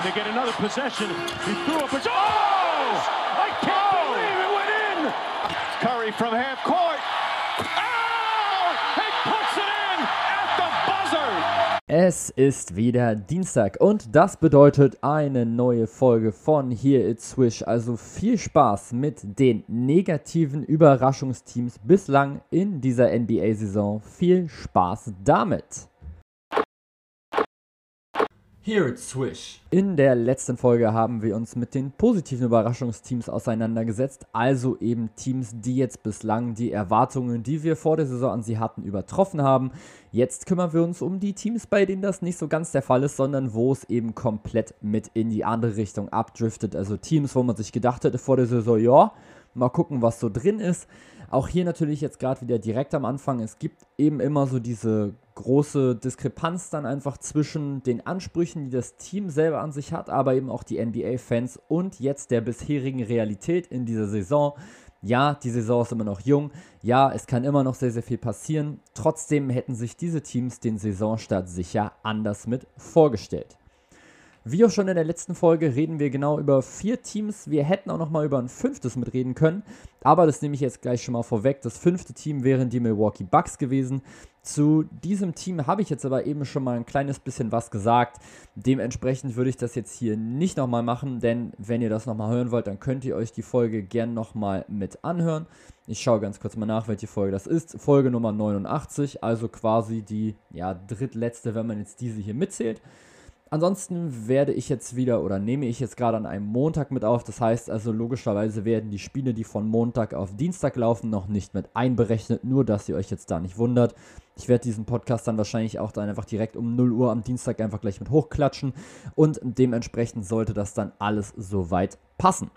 And they get another possession. He threw a possession. Oh! I can't oh! believe it went in! Curry from half court. Oh! He puts it in at the buzzer! Es ist wieder Dienstag und das bedeutet eine neue Folge von Here It's Swish. Also viel Spaß mit den negativen Überraschungsteams bislang in dieser NBA-Saison. Viel Spaß damit! Here it's Swish. In der letzten Folge haben wir uns mit den positiven Überraschungsteams auseinandergesetzt, also eben Teams, die jetzt bislang die Erwartungen, die wir vor der Saison an sie hatten, übertroffen haben. Jetzt kümmern wir uns um die Teams, bei denen das nicht so ganz der Fall ist, sondern wo es eben komplett mit in die andere Richtung abdriftet. Also Teams, wo man sich gedacht hätte vor der Saison, ja, mal gucken, was so drin ist. Auch hier natürlich jetzt gerade wieder direkt am Anfang. Es gibt eben immer so diese große Diskrepanz dann einfach zwischen den Ansprüchen, die das Team selber an sich hat, aber eben auch die NBA-Fans und jetzt der bisherigen Realität in dieser Saison. Ja, die Saison ist immer noch jung. Ja, es kann immer noch sehr, sehr viel passieren. Trotzdem hätten sich diese Teams den Saisonstart sicher anders mit vorgestellt. Wie auch schon in der letzten Folge reden wir genau über vier Teams. Wir hätten auch noch mal über ein fünftes mitreden können, aber das nehme ich jetzt gleich schon mal vorweg. Das fünfte Team wären die Milwaukee Bucks gewesen. Zu diesem Team habe ich jetzt aber eben schon mal ein kleines bisschen was gesagt. Dementsprechend würde ich das jetzt hier nicht nochmal machen, denn wenn ihr das nochmal hören wollt, dann könnt ihr euch die Folge gern nochmal mit anhören. Ich schaue ganz kurz mal nach, welche Folge das ist. Folge Nummer 89, also quasi die ja, drittletzte, wenn man jetzt diese hier mitzählt. Ansonsten werde ich jetzt wieder oder nehme ich jetzt gerade an einem Montag mit auf. Das heißt also logischerweise werden die Spiele, die von Montag auf Dienstag laufen, noch nicht mit einberechnet. Nur, dass ihr euch jetzt da nicht wundert. Ich werde diesen Podcast dann wahrscheinlich auch dann einfach direkt um 0 Uhr am Dienstag einfach gleich mit hochklatschen. Und dementsprechend sollte das dann alles soweit passen.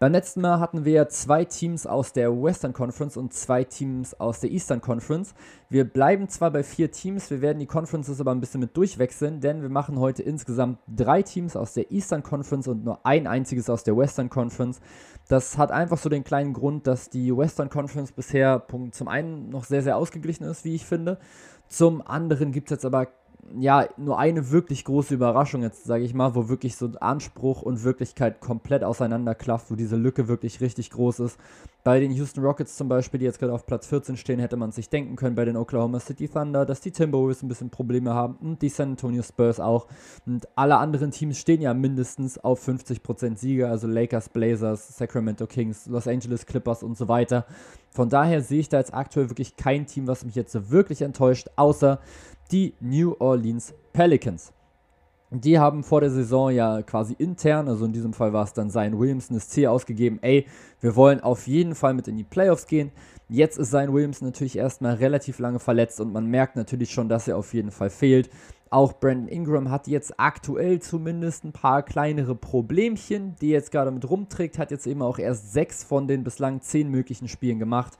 Beim letzten Mal hatten wir zwei Teams aus der Western Conference und zwei Teams aus der Eastern Conference. Wir bleiben zwar bei vier Teams, wir werden die Conferences aber ein bisschen mit durchwechseln, denn wir machen heute insgesamt drei Teams aus der Eastern Conference und nur ein einziges aus der Western Conference. Das hat einfach so den kleinen Grund, dass die Western Conference bisher zum einen noch sehr, sehr ausgeglichen ist, wie ich finde. Zum anderen gibt es jetzt aber ja, nur eine wirklich große Überraschung jetzt, sage ich mal, wo wirklich so Anspruch und Wirklichkeit komplett auseinanderklafft, wo diese Lücke wirklich richtig groß ist. Bei den Houston Rockets zum Beispiel, die jetzt gerade auf Platz 14 stehen, hätte man sich denken können, bei den Oklahoma City Thunder, dass die Timberwolves ein bisschen Probleme haben und die San Antonio Spurs auch. Und alle anderen Teams stehen ja mindestens auf 50% Siege, also Lakers, Blazers, Sacramento Kings, Los Angeles Clippers und so weiter. Von daher sehe ich da jetzt aktuell wirklich kein Team, was mich jetzt so wirklich enttäuscht, außer die New Orleans Pelicans. Die haben vor der Saison ja quasi intern, also in diesem Fall war es dann Zion Williamson, das Ziel ausgegeben, ey, wir wollen auf jeden Fall mit in die Playoffs gehen. Jetzt ist Zion Williamson natürlich erstmal relativ lange verletzt und man merkt natürlich schon, dass er auf jeden Fall fehlt. Auch Brandon Ingram hat jetzt aktuell zumindest ein paar kleinere Problemchen, die er jetzt gerade mit rumträgt, hat jetzt eben auch erst sechs von den bislang zehn möglichen Spielen gemacht.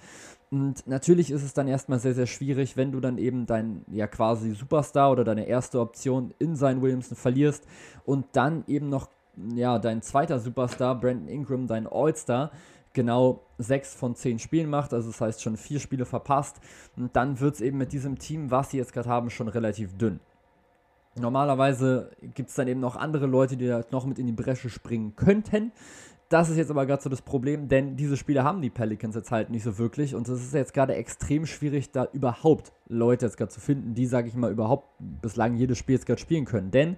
Und natürlich ist es dann erstmal sehr, sehr schwierig, wenn du dann eben dein ja quasi Superstar oder deine erste Option in sein Williamson verlierst und dann eben noch ja dein zweiter Superstar, Brandon Ingram, dein All-Star, genau sechs von zehn Spielen macht, also das heißt schon vier Spiele verpasst. Und dann wird es eben mit diesem Team, was sie jetzt gerade haben, schon relativ dünn. Normalerweise gibt es dann eben noch andere Leute, die da noch mit in die Bresche springen könnten. Das ist jetzt aber gerade so das Problem, denn diese Spiele haben die Pelicans jetzt halt nicht so wirklich und es ist jetzt gerade extrem schwierig, da überhaupt Leute jetzt gerade zu finden, die, sage ich mal, überhaupt bislang jedes Spiel jetzt gerade spielen können. Denn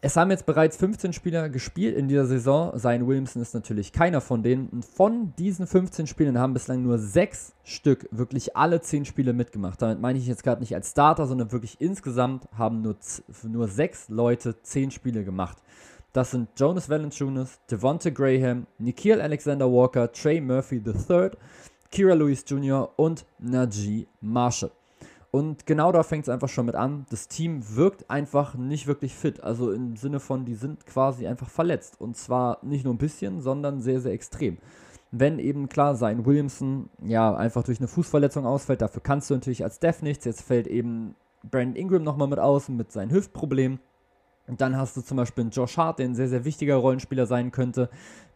es haben jetzt bereits 15 Spieler gespielt in dieser Saison. Zion Williamson ist natürlich keiner von denen. Und von diesen 15 Spielern haben bislang nur sechs Stück wirklich alle 10 Spiele mitgemacht. Damit meine ich jetzt gerade nicht als Starter, sondern wirklich insgesamt haben nur, nur sechs Leute 10 Spiele gemacht. Das sind Jonas Valanciunas, Devonta Graham, Nikhil Alexander Walker, Trey Murphy III, Kira Lewis Jr. und Najee Marshall. Und genau da fängt es einfach schon mit an. Das Team wirkt einfach nicht wirklich fit. Also im Sinne von, die sind quasi einfach verletzt. Und zwar nicht nur ein bisschen, sondern sehr, sehr extrem. Wenn eben klar sein, Williamson ja einfach durch eine Fußverletzung ausfällt, dafür kannst du natürlich als Dev nichts. Jetzt fällt eben Brandon Ingram nochmal mit aus mit seinen Hüftproblemen. Und dann hast du zum Beispiel einen Josh Hart, der ein sehr, sehr wichtiger Rollenspieler sein könnte,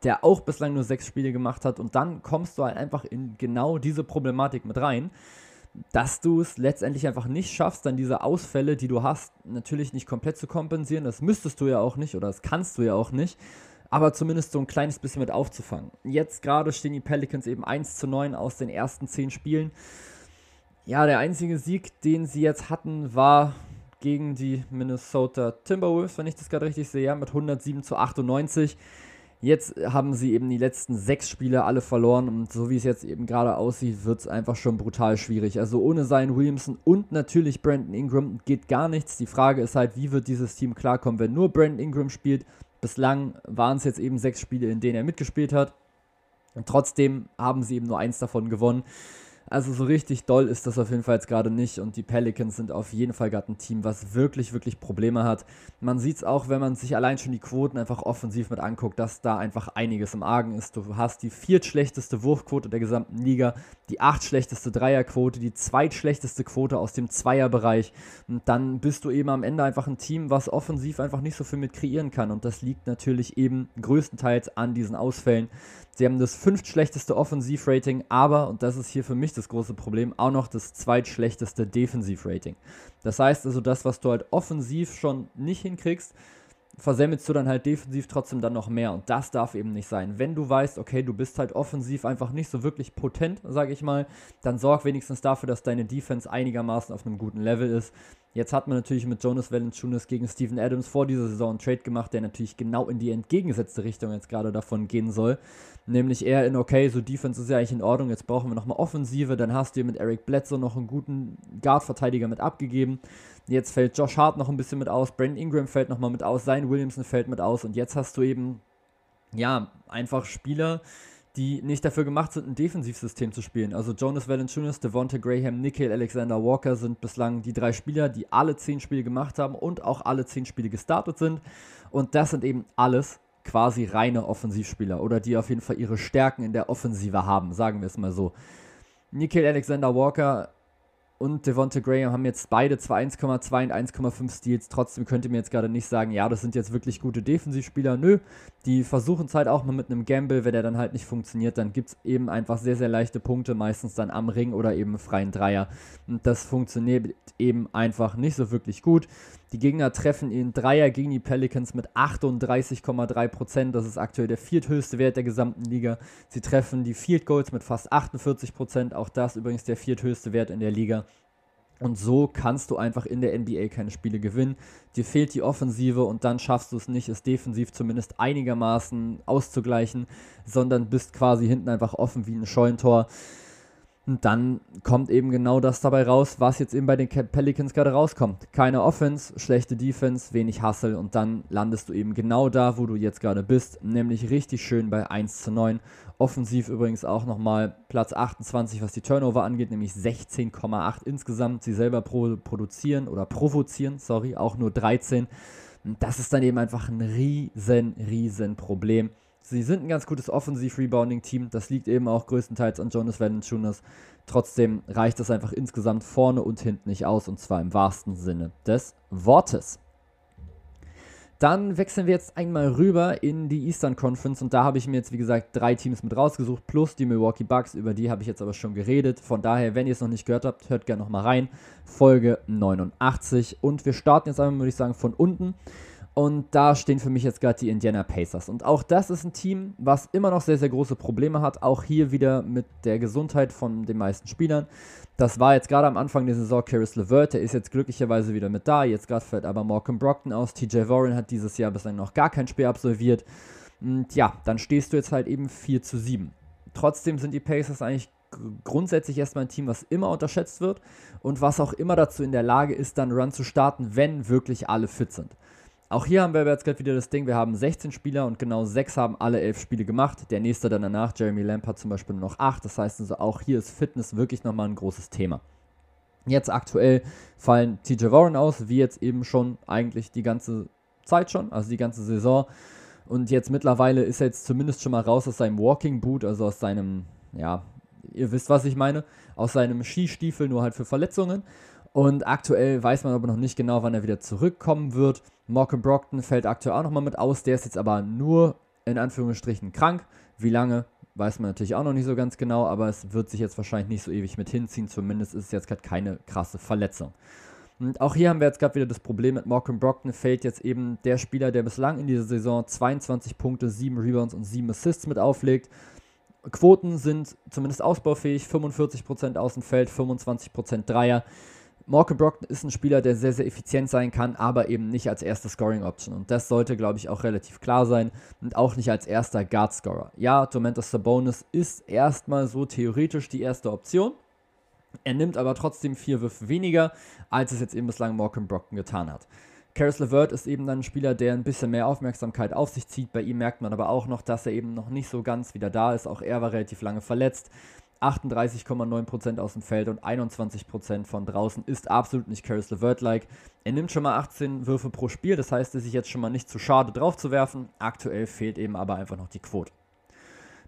der auch bislang nur sechs Spiele gemacht hat. Und dann kommst du halt einfach in genau diese Problematik mit rein. dass du es letztendlich einfach nicht schaffst, dann diese Ausfälle, die du hast, natürlich nicht komplett zu kompensieren. Das müsstest du ja auch nicht oder das kannst du ja auch nicht. Aber zumindest so ein kleines bisschen mit aufzufangen. Jetzt gerade stehen die Pelicans eben 1 zu 9 aus den ersten 10 Spielen. Ja, der einzige Sieg, den sie jetzt hatten, war gegen die Minnesota Timberwolves, wenn ich das gerade richtig sehe, mit 107 zu 98. Jetzt haben sie eben die letzten sechs Spiele alle verloren und so wie es jetzt eben gerade aussieht, wird es einfach schon brutal schwierig. Also ohne Zion Williamson und natürlich Brandon Ingram geht gar nichts. Die Frage ist halt, wie wird dieses Team klarkommen, wenn nur Brandon Ingram spielt. Bislang waren es jetzt eben sechs Spiele, in denen er mitgespielt hat. Und trotzdem haben sie eben nur eins davon gewonnen. Also so richtig doll ist das auf jeden Fall jetzt gerade nicht und die Pelicans sind auf jeden Fall gerade ein Team, was wirklich, wirklich Probleme hat. Man sieht es auch, wenn man sich allein schon die Quoten einfach offensiv mit anguckt, dass da einfach einiges im Argen ist. Du hast die viertschlechteste Wurfquote der gesamten Liga, die achtschlechteste Dreierquote, die zweitschlechteste Quote aus dem Zweierbereich und dann bist du eben am Ende einfach ein Team, was offensiv einfach nicht so viel mit kreieren kann und das liegt natürlich eben größtenteils an diesen Ausfällen. Sie haben das fünftschlechteste Offensivrating, aber, und das ist hier für mich das große Problem, auch noch das zweitschlechteste Defensivrating. Das heißt also, das, was du halt offensiv schon nicht hinkriegst, versemmelst du dann halt defensiv trotzdem dann noch mehr. Und das darf eben nicht sein. Wenn du weißt, okay, du bist halt offensiv einfach nicht so wirklich potent, sage ich mal, dann sorg wenigstens dafür, dass deine Defense einigermaßen auf einem guten Level ist. Jetzt hat man natürlich mit Jonas Valanciunas gegen Steven Adams vor dieser Saison einen Trade gemacht, der natürlich genau in die entgegengesetzte Richtung jetzt gerade davon gehen soll. Nämlich eher in, okay, so Defense ist ja eigentlich in Ordnung, jetzt brauchen wir nochmal Offensive, dann hast du mit Eric Bledsoe noch einen guten Guard-Verteidiger mit abgegeben. Jetzt fällt Josh Hart noch ein bisschen mit aus, Brandon Ingram fällt nochmal mit aus, Zion Williamson fällt mit aus und jetzt hast du eben, ja, einfach Spieler, die nicht dafür gemacht sind, ein Defensivsystem zu spielen. Also Jonas Valanciunas, Devonta Graham, Nikhil Alexander Walker sind bislang die drei Spieler, die alle zehn Spiele gemacht haben und auch alle zehn Spiele gestartet sind. Und das sind eben alles quasi reine Offensivspieler oder die auf jeden Fall ihre Stärken in der Offensive haben, sagen wir es mal so. Nikhil Alexander Walker und Devonta Graham haben jetzt beide zwar 1,2 und 1,5 Steals. Trotzdem könnt ihr mir jetzt gerade nicht sagen, ja, das sind jetzt wirklich gute Defensivspieler. Nö, die versuchen es halt auch mal mit einem Gamble. Wenn der dann halt nicht funktioniert, dann gibt es eben einfach sehr, sehr leichte Punkte, meistens dann am Ring oder eben freien Dreier. Und das funktioniert eben einfach nicht so wirklich gut. Die Gegner treffen in Dreier gegen die Pelicans mit 38,3%. Das ist aktuell der vierthöchste Wert der gesamten Liga. Sie treffen die Field Goals mit fast 48%. Auch das übrigens der vierthöchste Wert in der Liga. Und so kannst du einfach in der NBA keine Spiele gewinnen. Dir fehlt die Offensive und dann schaffst du es nicht, es defensiv zumindest einigermaßen auszugleichen, sondern bist quasi hinten einfach offen wie ein Scheunentor. Und dann kommt eben genau das dabei raus, was jetzt eben bei den Pelicans gerade rauskommt. Keine Offense, schlechte Defense, wenig Hustle und dann landest du eben genau da, wo du jetzt gerade bist, nämlich richtig schön bei 1 zu 9. Offensiv übrigens auch nochmal Platz 28, was die Turnover angeht, nämlich 16,8 insgesamt. Sie selber pro produzieren oder provozieren, sorry, auch nur 13. Und das ist dann eben einfach ein riesen, riesen Problem. Sie sind ein ganz gutes Offensiv-Rebounding-Team. Das liegt eben auch größtenteils an Jonas Valanciunas. Trotzdem reicht das einfach insgesamt vorne und hinten nicht aus und zwar im wahrsten Sinne des Wortes. Dann wechseln wir jetzt einmal rüber in die Eastern Conference und da habe ich mir jetzt, wie gesagt, drei Teams mit rausgesucht, plus die Milwaukee Bucks, über die habe ich jetzt aber schon geredet. Von daher, wenn ihr es noch nicht gehört habt, hört gerne nochmal rein. Folge 89 und wir starten jetzt einmal, würde ich sagen, von unten. Und da stehen für mich jetzt gerade die Indiana Pacers. Und auch das ist ein Team, was immer noch sehr, sehr große Probleme hat. Auch hier wieder mit der Gesundheit von den meisten Spielern. Das war jetzt gerade am Anfang der Saison Caris LeVert, der ist jetzt glücklicherweise wieder mit da. Jetzt gerade fällt aber Malcolm Brockton aus. TJ Warren hat dieses Jahr bislang noch gar kein Spiel absolviert. Und ja, dann stehst du jetzt halt eben 4 zu 7. Trotzdem sind die Pacers eigentlich grundsätzlich erstmal ein Team, was immer unterschätzt wird und was auch immer dazu in der Lage ist, dann Run zu starten, wenn wirklich alle fit sind. Auch hier haben wir jetzt gerade wieder das Ding, wir haben 16 Spieler und genau 6 haben alle 11 Spiele gemacht. Der nächste dann danach, Jeremy Lamp, hat zum Beispiel nur noch 8. Das heißt also, auch hier ist Fitness wirklich nochmal ein großes Thema. Jetzt aktuell fallen TJ Warren aus, wie jetzt eben schon eigentlich die ganze Zeit schon, also die ganze Saison. Und jetzt mittlerweile ist er jetzt zumindest schon mal raus aus seinem Walking Boot, also aus seinem, ja, ihr wisst, was ich meine, aus seinem Skistiefel, nur halt für Verletzungen. Und aktuell weiß man aber noch nicht genau, wann er wieder zurückkommen wird. Malcolm Brockton fällt aktuell auch nochmal mit aus. Der ist jetzt aber nur in Anführungsstrichen krank. Wie lange, weiß man natürlich auch noch nicht so ganz genau, aber es wird sich jetzt wahrscheinlich nicht so ewig mit hinziehen. Zumindest ist es jetzt gerade keine krasse Verletzung. Und auch hier haben wir jetzt gerade wieder das Problem mit Malcolm Brockton. Fällt jetzt eben der Spieler, der bislang in dieser Saison 22 Punkte, 7 Rebounds und 7 Assists mit auflegt. Quoten sind zumindest ausbaufähig, 45% aus dem Feld, 25% Dreier. Malcolm Brockton ist ein Spieler, der sehr, sehr effizient sein kann, aber eben nicht als erste Scoring-Option. Und das sollte, glaube ich, auch relativ klar sein. Und auch nicht als erster Guard-Scorer. Ja, Domantas Sabonis ist erstmal so theoretisch die erste Option. Er nimmt aber trotzdem vier Würfe weniger, als es jetzt eben bislang Malcolm Brockton getan hat. Karis LeVert ist eben dann ein Spieler, der ein bisschen mehr Aufmerksamkeit auf sich zieht. Bei ihm merkt man aber auch noch, dass er eben noch nicht so ganz wieder da ist. Auch er war relativ lange verletzt. 38,9% aus dem Feld und 21% von draußen ist absolut nicht Caris LeVert-like. Er nimmt schon mal 18 Würfe pro Spiel, das heißt, es ist jetzt schon mal nicht zu schade drauf zu werfen. Aktuell fehlt eben aber einfach noch die Quote.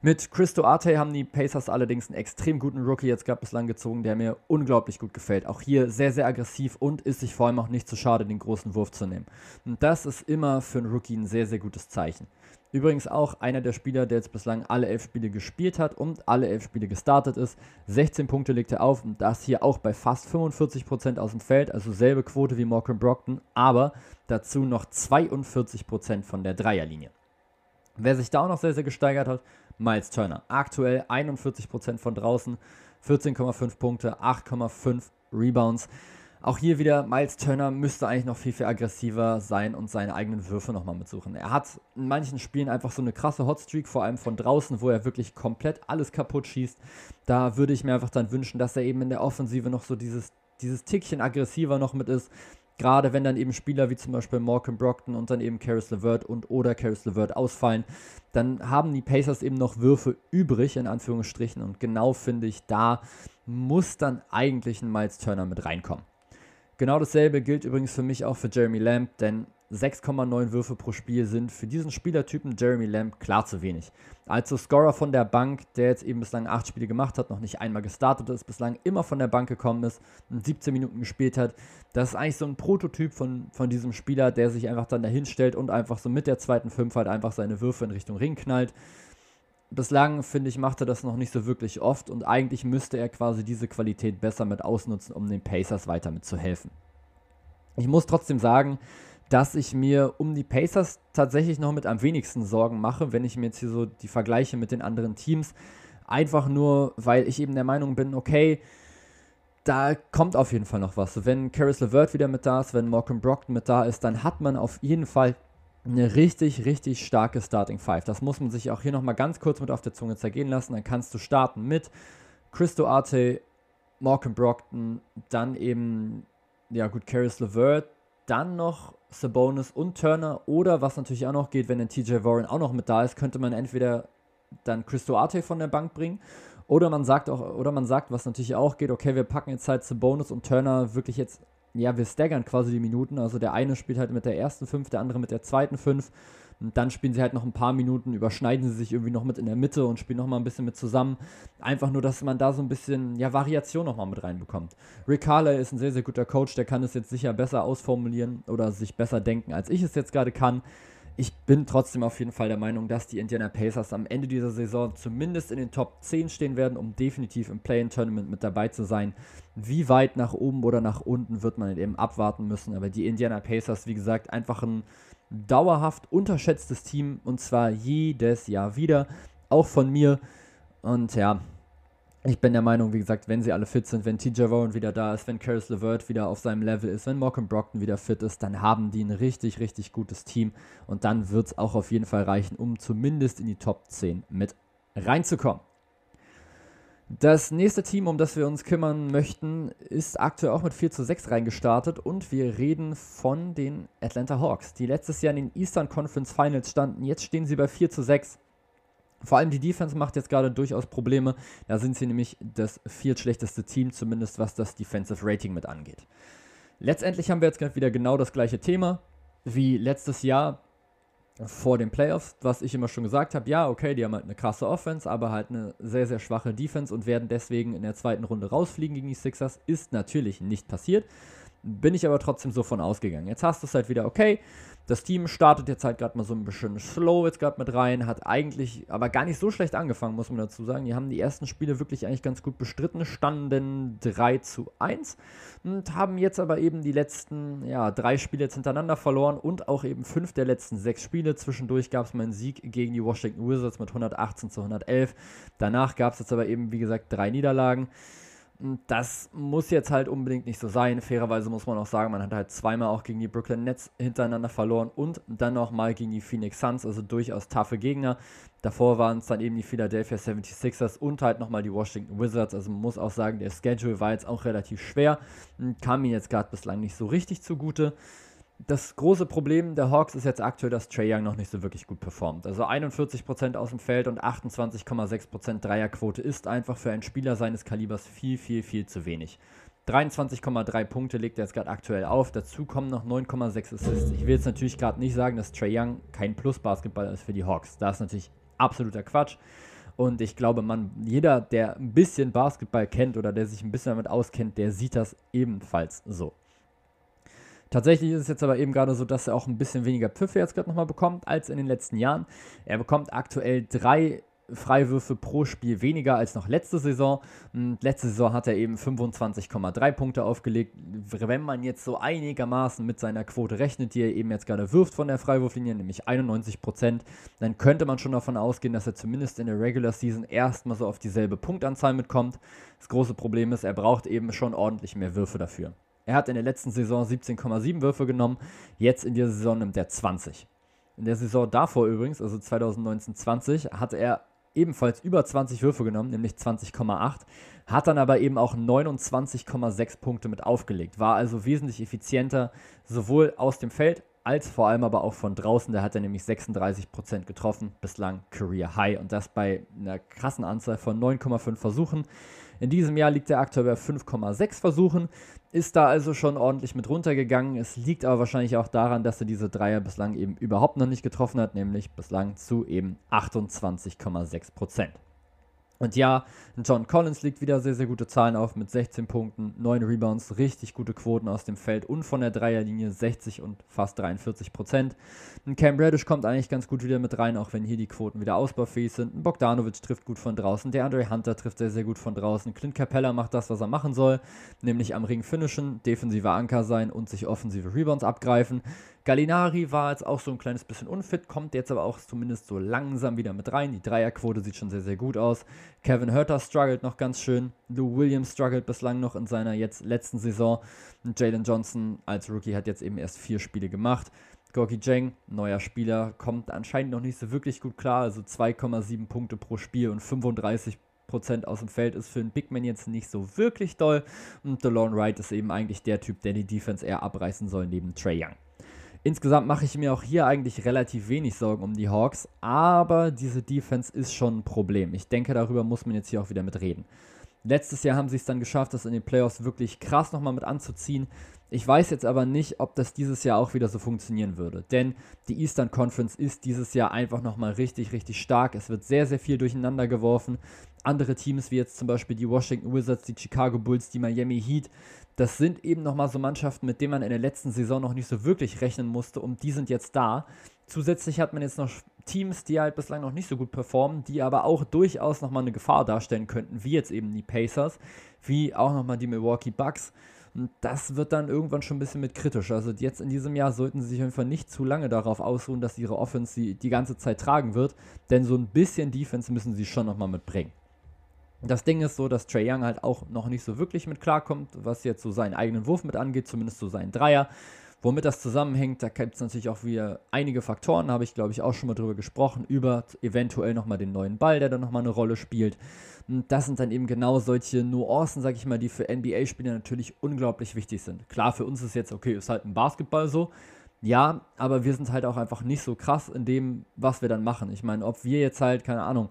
Mit Christo Arte haben die Pacers allerdings einen extrem guten Rookie jetzt gerade bislang gezogen, der mir unglaublich gut gefällt. Auch hier sehr, sehr aggressiv und ist sich vor allem auch nicht zu schade, den großen Wurf zu nehmen. Und das ist immer für einen Rookie ein sehr, sehr gutes Zeichen. Übrigens auch einer der Spieler, der jetzt bislang alle elf Spiele gespielt hat und alle elf Spiele gestartet ist. 16 Punkte legt er auf und das hier auch bei fast 45% aus dem Feld, also selbe Quote wie Malcolm Brockton, aber dazu noch 42% von der Dreierlinie. Wer sich da auch noch sehr, sehr gesteigert hat, Miles Turner. Aktuell 41% von draußen, 14,5 Punkte, 8,5 Rebounds. Auch hier wieder, Miles Turner müsste eigentlich noch viel, viel aggressiver sein und seine eigenen Würfe nochmal mitsuchen. Er hat in manchen Spielen einfach so eine krasse Hotstreak, vor allem von draußen, wo er wirklich komplett alles kaputt schießt. Da würde ich mir einfach dann wünschen, dass er eben in der Offensive noch so dieses, dieses Tickchen aggressiver noch mit ist. Gerade wenn dann eben Spieler wie zum Beispiel Malcolm Brockton und dann eben Caris LeVert und oder Caris LeVert ausfallen, dann haben die Pacers eben noch Würfe übrig, in Anführungsstrichen. Und genau finde ich, da muss dann eigentlich ein Miles Turner mit reinkommen. Genau dasselbe gilt übrigens für mich auch für Jeremy Lamb, denn 6,9 Würfe pro Spiel sind für diesen Spielertypen Jeremy Lamb klar zu wenig. Also Scorer von der Bank, der jetzt eben bislang 8 Spiele gemacht hat, noch nicht einmal gestartet ist, bislang immer von der Bank gekommen ist und 17 Minuten gespielt hat, das ist eigentlich so ein Prototyp von, von diesem Spieler, der sich einfach dann dahin stellt und einfach so mit der zweiten Fünf halt einfach seine Würfe in Richtung Ring knallt. Bislang, finde ich, macht er das noch nicht so wirklich oft und eigentlich müsste er quasi diese Qualität besser mit ausnutzen, um den Pacers weiter mitzuhelfen. Ich muss trotzdem sagen, dass ich mir um die Pacers tatsächlich noch mit am wenigsten Sorgen mache, wenn ich mir jetzt hier so die Vergleiche mit den anderen Teams. Einfach nur, weil ich eben der Meinung bin, okay, da kommt auf jeden Fall noch was. Wenn Caris LeVert wieder mit da ist, wenn Malcolm Brockton mit da ist, dann hat man auf jeden Fall eine richtig, richtig starke Starting Five. Das muss man sich auch hier nochmal ganz kurz mit auf der Zunge zergehen lassen. Dann kannst du starten mit Christo Arte, Malcolm Brockton, dann eben, ja gut, Caris LeVert, dann noch Sabonis und Turner oder was natürlich auch noch geht, wenn ein TJ Warren auch noch mit da ist, könnte man entweder dann Christo Arte von der Bank bringen oder man sagt auch, oder man sagt, was natürlich auch geht, okay, wir packen jetzt halt Sabonis und Turner wirklich jetzt, ja, wir staggern quasi die Minuten. Also der eine spielt halt mit der ersten fünf, der andere mit der zweiten fünf. Und dann spielen sie halt noch ein paar Minuten, überschneiden sie sich irgendwie noch mit in der Mitte und spielen noch mal ein bisschen mit zusammen. Einfach nur, dass man da so ein bisschen ja, Variation noch mal mit reinbekommt. Rick Carley ist ein sehr, sehr guter Coach, der kann es jetzt sicher besser ausformulieren oder sich besser denken, als ich es jetzt gerade kann. Ich bin trotzdem auf jeden Fall der Meinung, dass die Indiana Pacers am Ende dieser Saison zumindest in den Top 10 stehen werden, um definitiv im Play-in-Tournament mit dabei zu sein. Wie weit nach oben oder nach unten wird man eben abwarten müssen. Aber die Indiana Pacers, wie gesagt, einfach ein dauerhaft unterschätztes Team und zwar jedes Jahr wieder. Auch von mir. Und ja, ich bin der Meinung, wie gesagt, wenn sie alle fit sind, wenn TJ Warren wieder da ist, wenn Caris LeVert wieder auf seinem Level ist, wenn Malcolm Brockton wieder fit ist, dann haben die ein richtig, richtig gutes Team und dann wird es auch auf jeden Fall reichen, um zumindest in die Top 10 mit reinzukommen. Das nächste Team, um das wir uns kümmern möchten, ist aktuell auch mit 4 zu 6 reingestartet und wir reden von den Atlanta Hawks, die letztes Jahr in den Eastern Conference Finals standen. Jetzt stehen sie bei 4 zu 6. Vor allem die Defense macht jetzt gerade durchaus Probleme. Da sind sie nämlich das viertschlechteste Team, zumindest was das Defensive Rating mit angeht. Letztendlich haben wir jetzt gerade wieder genau das gleiche Thema wie letztes Jahr vor den Playoffs, was ich immer schon gesagt habe. Ja, okay, die haben halt eine krasse Offense, aber halt eine sehr, sehr schwache Defense und werden deswegen in der zweiten Runde rausfliegen gegen die Sixers. Ist natürlich nicht passiert. Bin ich aber trotzdem so von ausgegangen. Jetzt hast du es halt wieder, okay, das Team startet jetzt halt gerade mal so ein bisschen slow jetzt gerade mit rein, hat eigentlich aber gar nicht so schlecht angefangen, muss man dazu sagen. Die haben die ersten Spiele wirklich eigentlich ganz gut bestritten, standen 3 zu 1 und haben jetzt aber eben die letzten ja, drei Spiele jetzt hintereinander verloren und auch eben fünf der letzten sechs Spiele. Zwischendurch gab es mal einen Sieg gegen die Washington Wizards mit 118 zu 111. Danach gab es jetzt aber eben, wie gesagt, drei Niederlagen. Das muss jetzt halt unbedingt nicht so sein. Fairerweise muss man auch sagen, man hat halt zweimal auch gegen die Brooklyn Nets hintereinander verloren und dann nochmal gegen die Phoenix Suns, also durchaus taffe Gegner. Davor waren es dann eben die Philadelphia 76ers und halt nochmal die Washington Wizards. Also man muss auch sagen, der Schedule war jetzt auch relativ schwer, kam ihm jetzt gerade bislang nicht so richtig zugute das große Problem der Hawks ist jetzt aktuell, dass Trey Young noch nicht so wirklich gut performt. Also 41% aus dem Feld und 28,6% Dreierquote ist einfach für einen Spieler seines Kalibers viel, viel, viel zu wenig. 23,3 Punkte legt er jetzt gerade aktuell auf. Dazu kommen noch 9,6 Assists. Ich will jetzt natürlich gerade nicht sagen, dass Trey Young kein Plus-Basketball ist für die Hawks. Da ist natürlich absoluter Quatsch. Und ich glaube, man, jeder, der ein bisschen Basketball kennt oder der sich ein bisschen damit auskennt, der sieht das ebenfalls so. Tatsächlich ist es jetzt aber eben gerade so, dass er auch ein bisschen weniger Pfiffe jetzt gerade nochmal bekommt als in den letzten Jahren. Er bekommt aktuell drei Freiwürfe pro Spiel weniger als noch letzte Saison. Und letzte Saison hat er eben 25,3 Punkte aufgelegt. Wenn man jetzt so einigermaßen mit seiner Quote rechnet, die er eben jetzt gerade wirft von der Freiwurflinie, nämlich 91 Prozent, dann könnte man schon davon ausgehen, dass er zumindest in der Regular Season erstmal so auf dieselbe Punktanzahl mitkommt. Das große Problem ist, er braucht eben schon ordentlich mehr Würfe dafür. Er hat in der letzten Saison 17,7 Würfe genommen, jetzt in dieser Saison nimmt er 20. In der Saison davor übrigens, also 2019-20, hatte er ebenfalls über 20 Würfe genommen, nämlich 20,8, hat dann aber eben auch 29,6 Punkte mit aufgelegt, war also wesentlich effizienter, sowohl aus dem Feld als vor allem aber auch von draußen. Da hat er nämlich 36% getroffen, bislang Career High und das bei einer krassen Anzahl von 9,5 Versuchen. In diesem Jahr liegt er aktuell bei 5,6 Versuchen, ist da also schon ordentlich mit runtergegangen. Es liegt aber wahrscheinlich auch daran, dass er diese Dreier bislang eben überhaupt noch nicht getroffen hat, nämlich bislang zu eben 28,6 Prozent. Und ja, John Collins legt wieder sehr, sehr gute Zahlen auf mit 16 Punkten, 9 Rebounds, richtig gute Quoten aus dem Feld und von der Dreierlinie 60 und fast 43 Prozent. Cam Reddish kommt eigentlich ganz gut wieder mit rein, auch wenn hier die Quoten wieder ausbaufähig sind. Bogdanovic trifft gut von draußen, der Andre Hunter trifft sehr, sehr gut von draußen. Clint Capella macht das, was er machen soll, nämlich am Ring finishen, defensiver Anker sein und sich offensive Rebounds abgreifen. Gallinari war jetzt auch so ein kleines bisschen unfit, kommt jetzt aber auch zumindest so langsam wieder mit rein. Die Dreierquote sieht schon sehr, sehr gut aus. Kevin Herter struggelt noch ganz schön. Lou Williams struggelt bislang noch in seiner jetzt letzten Saison. Jalen Johnson als Rookie hat jetzt eben erst vier Spiele gemacht. Gorky Jeng, neuer Spieler, kommt anscheinend noch nicht so wirklich gut klar. Also 2,7 Punkte pro Spiel und 35 Prozent aus dem Feld ist für einen Big Man jetzt nicht so wirklich doll. Und DeLon Wright ist eben eigentlich der Typ, der die Defense eher abreißen soll, neben Trey Young. Insgesamt mache ich mir auch hier eigentlich relativ wenig Sorgen um die Hawks, aber diese Defense ist schon ein Problem. Ich denke, darüber muss man jetzt hier auch wieder mit reden. Letztes Jahr haben sie es dann geschafft, das in den Playoffs wirklich krass nochmal mit anzuziehen. Ich weiß jetzt aber nicht, ob das dieses Jahr auch wieder so funktionieren würde. Denn die Eastern Conference ist dieses Jahr einfach nochmal richtig, richtig stark. Es wird sehr, sehr viel durcheinander geworfen. Andere Teams, wie jetzt zum Beispiel die Washington Wizards, die Chicago Bulls, die Miami Heat, das sind eben nochmal so Mannschaften, mit denen man in der letzten Saison noch nicht so wirklich rechnen musste und die sind jetzt da. Zusätzlich hat man jetzt noch Teams, die halt bislang noch nicht so gut performen, die aber auch durchaus nochmal eine Gefahr darstellen könnten, wie jetzt eben die Pacers, wie auch nochmal die Milwaukee Bucks. Und das wird dann irgendwann schon ein bisschen mit kritisch. Also jetzt in diesem Jahr sollten sie sich einfach nicht zu lange darauf ausruhen, dass ihre Offense die, die ganze Zeit tragen wird, denn so ein bisschen Defense müssen sie schon nochmal mitbringen. Das Ding ist so, dass Trey Young halt auch noch nicht so wirklich mit klarkommt, was jetzt so seinen eigenen Wurf mit angeht, zumindest so seinen Dreier. Womit das zusammenhängt, da gibt es natürlich auch wieder einige Faktoren, habe ich glaube ich auch schon mal drüber gesprochen, über eventuell nochmal den neuen Ball, der dann nochmal eine Rolle spielt. Und das sind dann eben genau solche Nuancen, sage ich mal, die für NBA-Spieler natürlich unglaublich wichtig sind. Klar, für uns ist jetzt, okay, ist halt ein Basketball so, ja, aber wir sind halt auch einfach nicht so krass in dem, was wir dann machen. Ich meine, ob wir jetzt halt, keine Ahnung,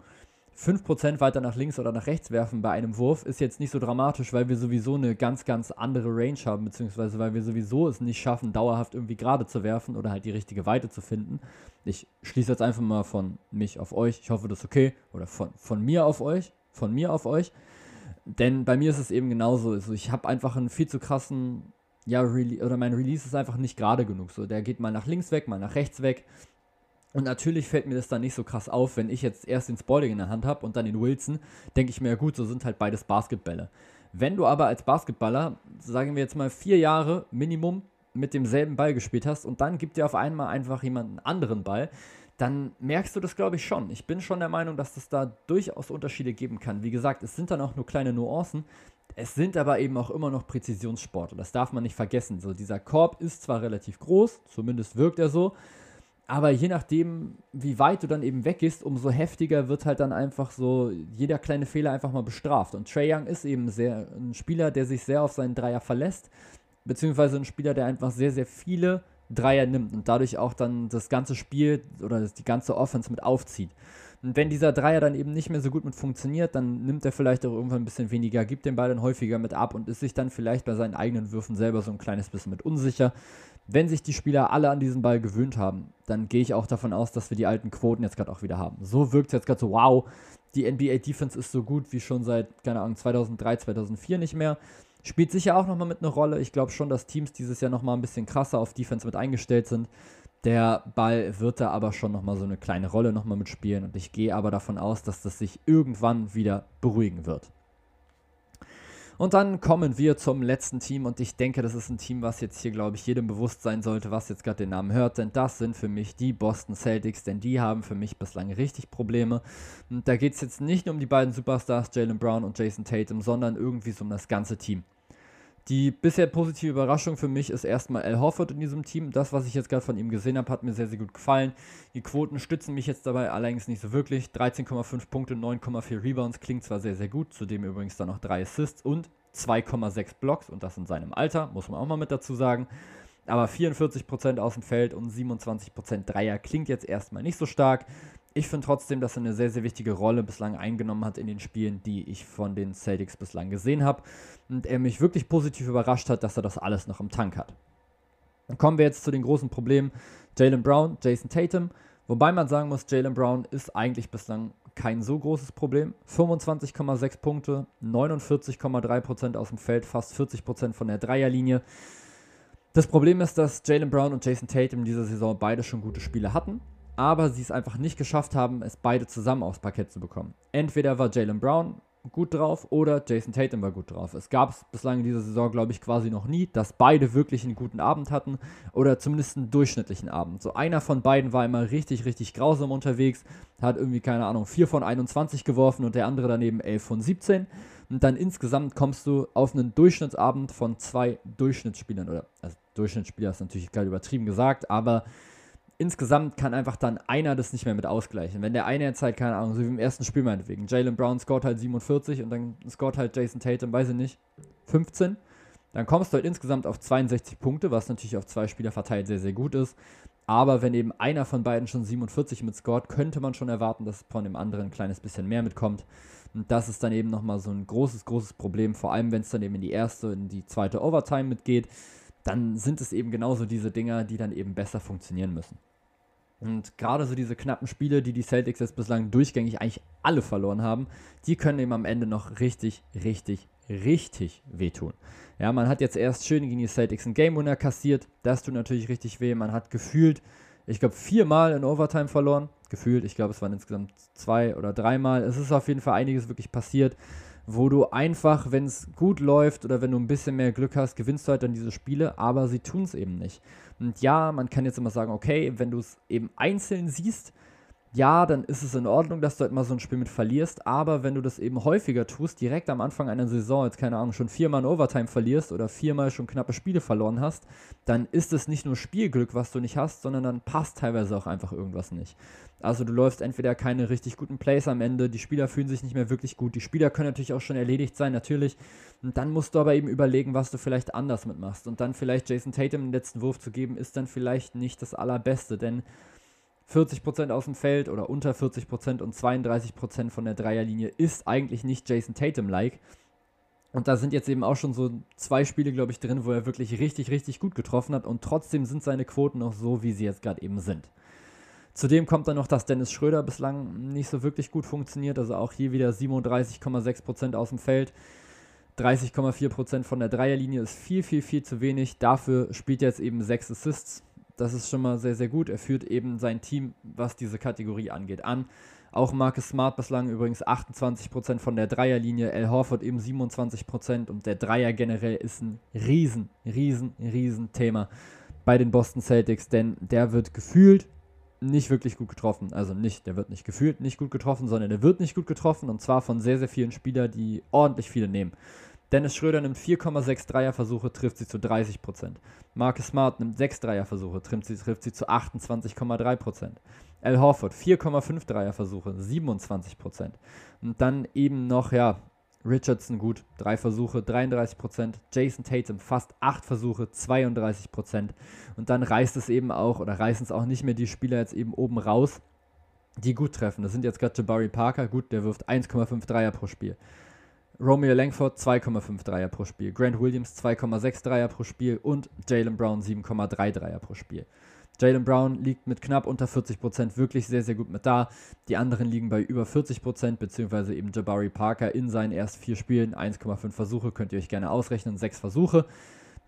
5% weiter nach links oder nach rechts werfen bei einem Wurf ist jetzt nicht so dramatisch, weil wir sowieso eine ganz, ganz andere Range haben, beziehungsweise weil wir sowieso es nicht schaffen, dauerhaft irgendwie gerade zu werfen oder halt die richtige Weite zu finden. Ich schließe jetzt einfach mal von mich auf euch. Ich hoffe, das ist okay. Oder von, von mir auf euch. Von mir auf euch. Denn bei mir ist es eben genauso. Also ich habe einfach einen viel zu krassen ja, oder mein Release ist einfach nicht gerade genug. So, der geht mal nach links weg, mal nach rechts weg. Und natürlich fällt mir das dann nicht so krass auf, wenn ich jetzt erst den Spalding in der Hand habe und dann den Wilson, denke ich mir, ja gut, so sind halt beides Basketbälle. Wenn du aber als Basketballer, sagen wir jetzt mal vier Jahre Minimum mit demselben Ball gespielt hast und dann gibt dir auf einmal einfach jemand einen anderen Ball, dann merkst du das, glaube ich, schon. Ich bin schon der Meinung, dass es da durchaus Unterschiede geben kann. Wie gesagt, es sind dann auch nur kleine Nuancen. Es sind aber eben auch immer noch Präzisionssport und das darf man nicht vergessen. So, dieser Korb ist zwar relativ groß, zumindest wirkt er so, aber je nachdem, wie weit du dann eben weggehst, umso heftiger wird halt dann einfach so jeder kleine Fehler einfach mal bestraft. Und Trey Young ist eben sehr ein Spieler, der sich sehr auf seinen Dreier verlässt, beziehungsweise ein Spieler, der einfach sehr, sehr viele Dreier nimmt und dadurch auch dann das ganze Spiel oder die ganze Offense mit aufzieht. Und wenn dieser Dreier dann eben nicht mehr so gut mit funktioniert, dann nimmt er vielleicht auch irgendwann ein bisschen weniger, gibt den Ball dann häufiger mit ab und ist sich dann vielleicht bei seinen eigenen Würfen selber so ein kleines bisschen mit unsicher. Wenn sich die Spieler alle an diesen Ball gewöhnt haben, dann gehe ich auch davon aus, dass wir die alten Quoten jetzt gerade auch wieder haben. So wirkt es jetzt gerade so, wow, die NBA Defense ist so gut wie schon seit, keine Ahnung, 2003, 2004 nicht mehr. Spielt sicher auch nochmal mit einer Rolle. Ich glaube schon, dass Teams dieses Jahr nochmal ein bisschen krasser auf Defense mit eingestellt sind. Der Ball wird da aber schon nochmal so eine kleine Rolle nochmal mitspielen und ich gehe aber davon aus, dass das sich irgendwann wieder beruhigen wird. Und dann kommen wir zum letzten Team und ich denke, das ist ein Team, was jetzt hier, glaube ich, jedem bewusst sein sollte, was jetzt gerade den Namen hört, denn das sind für mich die Boston Celtics, denn die haben für mich bislang richtig Probleme. Und da geht es jetzt nicht nur um die beiden Superstars, Jalen Brown und Jason Tatum, sondern irgendwie so um das ganze Team. Die bisher positive Überraschung für mich ist erstmal Al Horford in diesem Team. Das, was ich jetzt gerade von ihm gesehen habe, hat mir sehr, sehr gut gefallen. Die Quoten stützen mich jetzt dabei allerdings nicht so wirklich. 13,5 Punkte, 9,4 Rebounds klingt zwar sehr, sehr gut, zudem übrigens dann noch 3 Assists und 2,6 Blocks und das in seinem Alter, muss man auch mal mit dazu sagen. Aber 44% aus dem Feld und 27% Dreier klingt jetzt erstmal nicht so stark. Ich finde trotzdem, dass er eine sehr, sehr wichtige Rolle bislang eingenommen hat in den Spielen, die ich von den Celtics bislang gesehen habe. Und er mich wirklich positiv überrascht hat, dass er das alles noch im Tank hat. Dann kommen wir jetzt zu den großen Problemen. Jalen Brown, Jason Tatum. Wobei man sagen muss, Jalen Brown ist eigentlich bislang kein so großes Problem. 25,6 Punkte, 49,3% aus dem Feld, fast 40% von der Dreierlinie. Das Problem ist, dass Jalen Brown und Jason Tatum in dieser Saison beide schon gute Spiele hatten aber sie es einfach nicht geschafft haben, es beide zusammen aufs Parkett zu bekommen. Entweder war Jalen Brown gut drauf oder Jason Tatum war gut drauf. Es gab es bislang in dieser Saison, glaube ich, quasi noch nie, dass beide wirklich einen guten Abend hatten oder zumindest einen durchschnittlichen Abend. So einer von beiden war immer richtig, richtig grausam unterwegs, hat irgendwie, keine Ahnung, 4 von 21 geworfen und der andere daneben 11 von 17. Und dann insgesamt kommst du auf einen Durchschnittsabend von zwei Durchschnittsspielern oder, also Durchschnittsspieler ist natürlich gerade übertrieben gesagt, aber insgesamt kann einfach dann einer das nicht mehr mit ausgleichen. Wenn der eine jetzt halt, keine Ahnung, so wie im ersten Spiel meinetwegen, Jalen Brown scored halt 47 und dann scored halt Jason Tatum, weiß ich nicht, 15, dann kommst du halt insgesamt auf 62 Punkte, was natürlich auf zwei Spieler verteilt sehr, sehr gut ist. Aber wenn eben einer von beiden schon 47 mit scored, könnte man schon erwarten, dass von dem anderen ein kleines bisschen mehr mitkommt. Und das ist dann eben nochmal so ein großes, großes Problem, vor allem wenn es dann eben in die erste, in die zweite Overtime mitgeht dann sind es eben genauso diese Dinger, die dann eben besser funktionieren müssen. Und gerade so diese knappen Spiele, die die Celtics jetzt bislang durchgängig eigentlich alle verloren haben, die können eben am Ende noch richtig, richtig, richtig wehtun. Ja, man hat jetzt erst schön gegen die Celtics einen Game Winner kassiert, das tut natürlich richtig weh. Man hat gefühlt, ich glaube, viermal in Overtime verloren. Gefühlt, ich glaube, es waren insgesamt zwei oder dreimal. Es ist auf jeden Fall einiges wirklich passiert wo du einfach, wenn es gut läuft oder wenn du ein bisschen mehr Glück hast, gewinnst du halt dann diese Spiele, aber sie tun es eben nicht. Und ja, man kann jetzt immer sagen, okay, wenn du es eben einzeln siehst, ja, dann ist es in Ordnung, dass du halt mal so ein Spiel mit verlierst, aber wenn du das eben häufiger tust, direkt am Anfang einer Saison, jetzt keine Ahnung, schon viermal in Overtime verlierst oder viermal schon knappe Spiele verloren hast, dann ist es nicht nur Spielglück, was du nicht hast, sondern dann passt teilweise auch einfach irgendwas nicht. Also du läufst entweder keine richtig guten Plays am Ende, die Spieler fühlen sich nicht mehr wirklich gut, die Spieler können natürlich auch schon erledigt sein, natürlich. Und dann musst du aber eben überlegen, was du vielleicht anders mitmachst. Und dann vielleicht Jason Tatum den letzten Wurf zu geben, ist dann vielleicht nicht das Allerbeste, denn 40% aus dem Feld oder unter 40% und 32% von der Dreierlinie ist eigentlich nicht Jason Tatum-like. Und da sind jetzt eben auch schon so zwei Spiele, glaube ich, drin, wo er wirklich richtig, richtig gut getroffen hat und trotzdem sind seine Quoten noch so, wie sie jetzt gerade eben sind. Zudem kommt dann noch, dass Dennis Schröder bislang nicht so wirklich gut funktioniert, also auch hier wieder 37,6% aus dem Feld. 30,4% von der Dreierlinie ist viel, viel, viel zu wenig. Dafür spielt er jetzt eben sechs Assists. Das ist schon mal sehr, sehr gut. Er führt eben sein Team, was diese Kategorie angeht, an. Auch Marcus Smart bislang übrigens 28% von der Dreierlinie, Al Horford eben 27% und der Dreier generell ist ein riesen, riesen, riesen Thema bei den Boston Celtics, denn der wird gefühlt nicht wirklich gut getroffen. Also nicht, der wird nicht gefühlt nicht gut getroffen, sondern der wird nicht gut getroffen und zwar von sehr, sehr vielen Spielern, die ordentlich viele nehmen. Dennis Schröder nimmt 4,6 Dreierversuche, trifft sie zu 30%. Marcus Smart nimmt 6 Dreierversuche, trifft sie, trifft sie zu 28,3%. Al Horford 4,5 Dreierversuche, 27%. Und dann eben noch, ja, Richardson gut, 3 Versuche, 33%. Jason Tatum fast 8 Versuche, 32%. Und dann reißt es eben auch, oder reißen es auch nicht mehr die Spieler jetzt eben oben raus, die gut treffen. Das sind jetzt gerade Jabari Parker, gut, der wirft 1,5 Dreier pro Spiel. Romeo Langford 2,5 Dreier pro Spiel, Grant Williams 2,6 Dreier pro Spiel und Jalen Brown 7,3 Dreier pro Spiel. Jalen Brown liegt mit knapp unter 40% wirklich sehr, sehr gut mit da. Die anderen liegen bei über 40%, beziehungsweise eben Jabari Parker in seinen ersten vier Spielen 1,5 Versuche, könnt ihr euch gerne ausrechnen, sechs Versuche.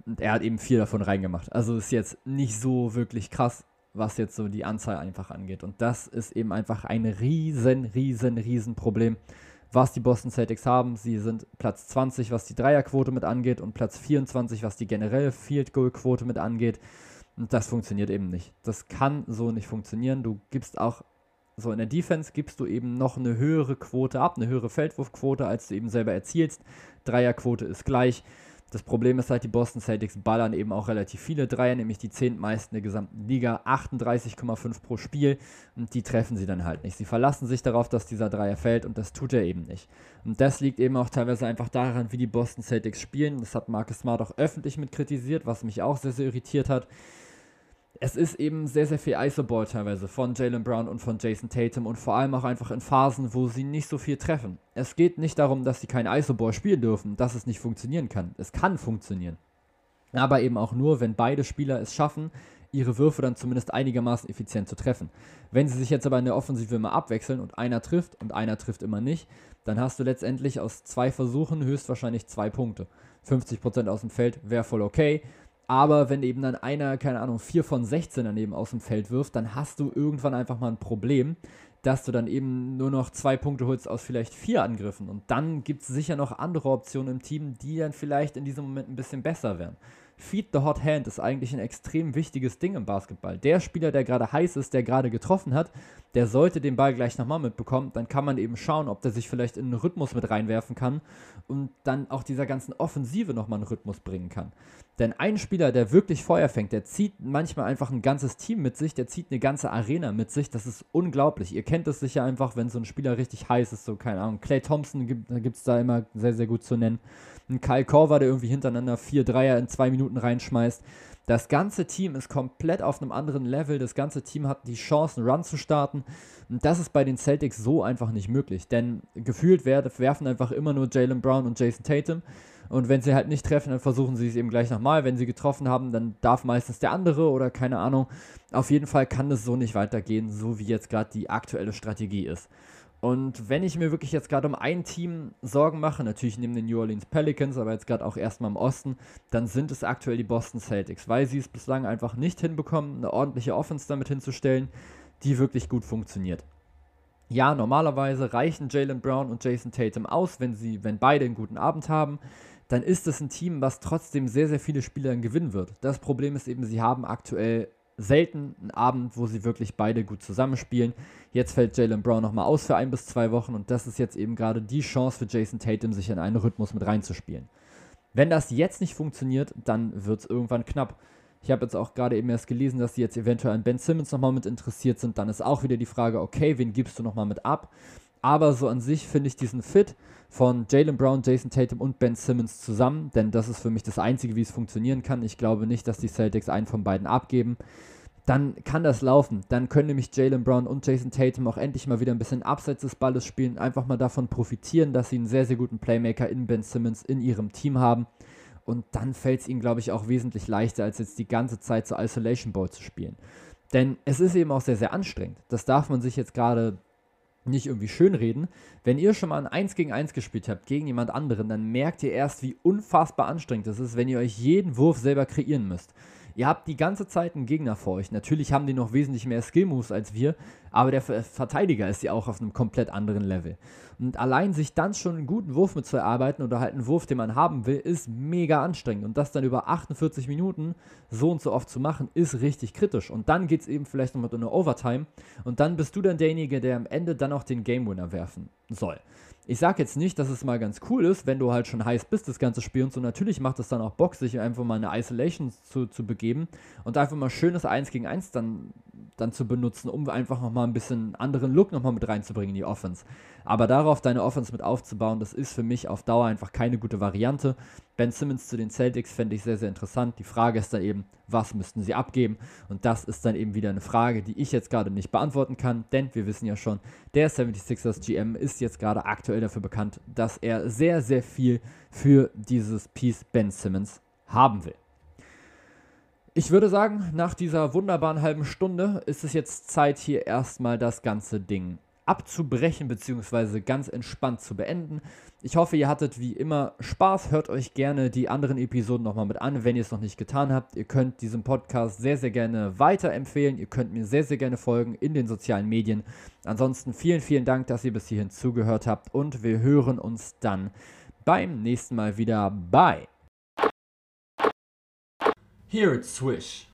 Und er hat eben vier davon reingemacht. Also ist jetzt nicht so wirklich krass, was jetzt so die Anzahl einfach angeht. Und das ist eben einfach ein riesen, riesen, riesen Problem was die Boston Celtics haben. Sie sind Platz 20, was die Dreierquote mit angeht und Platz 24, was die generelle Field Goal Quote mit angeht. Und das funktioniert eben nicht. Das kann so nicht funktionieren. Du gibst auch so in der Defense gibst du eben noch eine höhere Quote ab, eine höhere Feldwurfquote, als du eben selber erzielst. Dreierquote ist gleich. Das Problem ist halt, die Boston Celtics ballern eben auch relativ viele Dreier, nämlich die zehntmeisten der gesamten Liga, 38,5 pro Spiel. Und die treffen sie dann halt nicht. Sie verlassen sich darauf, dass dieser Dreier fällt und das tut er eben nicht. Und das liegt eben auch teilweise einfach daran, wie die Boston Celtics spielen. Das hat Marcus Smart auch öffentlich mit kritisiert, was mich auch sehr, sehr irritiert hat es ist eben sehr, sehr viel Isoball teilweise von Jalen Brown und von Jason Tatum und vor allem auch einfach in Phasen, wo sie nicht so viel treffen. Es geht nicht darum, dass sie kein Isoball spielen dürfen, dass es nicht funktionieren kann. Es kann funktionieren. Aber eben auch nur, wenn beide Spieler es schaffen, ihre Würfe dann zumindest einigermaßen effizient zu treffen. Wenn sie sich jetzt aber in der Offensive immer abwechseln und einer trifft und einer trifft immer nicht, dann hast du letztendlich aus zwei Versuchen höchstwahrscheinlich zwei Punkte. 50% aus dem Feld wäre voll okay. Aber wenn eben dann einer, keine Ahnung, 4 von 16 daneben aus dem Feld wirft, dann hast du irgendwann einfach mal ein Problem, dass du dann eben nur noch zwei Punkte holst aus vielleicht vier Angriffen. Und dann gibt es sicher noch andere Optionen im Team, die dann vielleicht in diesem Moment ein bisschen besser wären. Feed the Hot Hand ist eigentlich ein extrem wichtiges Ding im Basketball. Der Spieler, der gerade heiß ist, der gerade getroffen hat, der sollte den Ball gleich nochmal mitbekommen. Dann kann man eben schauen, ob der sich vielleicht in einen Rhythmus mit reinwerfen kann und dann auch dieser ganzen Offensive nochmal einen Rhythmus bringen kann. Denn ein Spieler, der wirklich Feuer fängt, der zieht manchmal einfach ein ganzes Team mit sich, der zieht eine ganze Arena mit sich. Das ist unglaublich. Ihr kennt es sicher einfach, wenn so ein Spieler richtig heiß ist, so keine Ahnung. Clay Thompson gibt es da immer sehr, sehr gut zu nennen. Ein Kyle Korver, der irgendwie hintereinander vier Dreier in zwei Minuten reinschmeißt. Das ganze Team ist komplett auf einem anderen Level. Das ganze Team hat die Chance, einen Run zu starten. Und das ist bei den Celtics so einfach nicht möglich. Denn gefühlt werfen einfach immer nur Jalen Brown und Jason Tatum. Und wenn sie halt nicht treffen, dann versuchen sie es eben gleich nochmal. Wenn sie getroffen haben, dann darf meistens der andere oder keine Ahnung. Auf jeden Fall kann das so nicht weitergehen, so wie jetzt gerade die aktuelle Strategie ist. Und wenn ich mir wirklich jetzt gerade um ein Team Sorgen mache, natürlich neben den New Orleans Pelicans, aber jetzt gerade auch erstmal im Osten, dann sind es aktuell die Boston Celtics, weil sie es bislang einfach nicht hinbekommen, eine ordentliche Offense damit hinzustellen, die wirklich gut funktioniert. Ja, normalerweise reichen Jalen Brown und Jason Tatum aus, wenn sie, wenn beide einen guten Abend haben dann ist es ein Team, was trotzdem sehr, sehr viele Spiele gewinnen wird. Das Problem ist eben, sie haben aktuell selten einen Abend, wo sie wirklich beide gut zusammenspielen. Jetzt fällt Jalen Brown nochmal aus für ein bis zwei Wochen und das ist jetzt eben gerade die Chance für Jason Tatum, sich in einen Rhythmus mit reinzuspielen. Wenn das jetzt nicht funktioniert, dann wird es irgendwann knapp. Ich habe jetzt auch gerade eben erst gelesen, dass sie jetzt eventuell an Ben Simmons nochmal mit interessiert sind. Dann ist auch wieder die Frage, okay, wen gibst du nochmal mit ab? Aber so an sich finde ich diesen Fit von Jalen Brown, Jason Tatum und Ben Simmons zusammen, denn das ist für mich das Einzige, wie es funktionieren kann. Ich glaube nicht, dass die Celtics einen von beiden abgeben. Dann kann das laufen. Dann können nämlich Jalen Brown und Jason Tatum auch endlich mal wieder ein bisschen abseits des Balles spielen, einfach mal davon profitieren, dass sie einen sehr, sehr guten Playmaker in Ben Simmons in ihrem Team haben. Und dann fällt es ihnen, glaube ich, auch wesentlich leichter, als jetzt die ganze Zeit so Isolation Ball zu spielen. Denn es ist eben auch sehr, sehr anstrengend. Das darf man sich jetzt gerade nicht irgendwie schönreden. Wenn ihr schon mal ein 1 gegen 1 gespielt habt gegen jemand anderen, dann merkt ihr erst, wie unfassbar anstrengend es ist, wenn ihr euch jeden Wurf selber kreieren müsst. Ihr habt die ganze Zeit einen Gegner vor euch. Natürlich haben die noch wesentlich mehr Skill-Moves als wir, aber der Verteidiger ist ja auch auf einem komplett anderen Level. Und allein sich dann schon einen guten Wurf mit zu erarbeiten oder halt einen Wurf, den man haben will, ist mega anstrengend. Und das dann über 48 Minuten so und so oft zu machen, ist richtig kritisch. Und dann geht es eben vielleicht nochmal um eine Overtime. Und dann bist du dann derjenige, der am Ende dann auch den Game Winner werfen soll. Ich sage jetzt nicht, dass es mal ganz cool ist, wenn du halt schon heiß bist, das ganze Spiel und so. Natürlich macht es dann auch Bock, sich einfach mal eine Isolation zu, zu begeben und einfach mal schönes 1 gegen 1 dann, dann zu benutzen, um einfach nochmal ein bisschen anderen Look nochmal mit reinzubringen in die Offense. Aber darauf deine Offense mit aufzubauen, das ist für mich auf Dauer einfach keine gute Variante. Ben Simmons zu den Celtics fände ich sehr, sehr interessant. Die Frage ist dann eben, was müssten sie abgeben? Und das ist dann eben wieder eine Frage, die ich jetzt gerade nicht beantworten kann, denn wir wissen ja schon, der 76ers GM ist jetzt gerade aktuell dafür bekannt, dass er sehr, sehr viel für dieses Piece Ben Simmons haben will. Ich würde sagen, nach dieser wunderbaren halben Stunde ist es jetzt Zeit, hier erstmal das ganze Ding abzubrechen bzw. ganz entspannt zu beenden. Ich hoffe, ihr hattet wie immer Spaß. Hört euch gerne die anderen Episoden nochmal mit an, wenn ihr es noch nicht getan habt. Ihr könnt diesem Podcast sehr, sehr gerne weiterempfehlen. Ihr könnt mir sehr, sehr gerne folgen in den sozialen Medien. Ansonsten vielen, vielen Dank, dass ihr bis hierhin zugehört habt und wir hören uns dann beim nächsten Mal wieder bei Here it's Swish.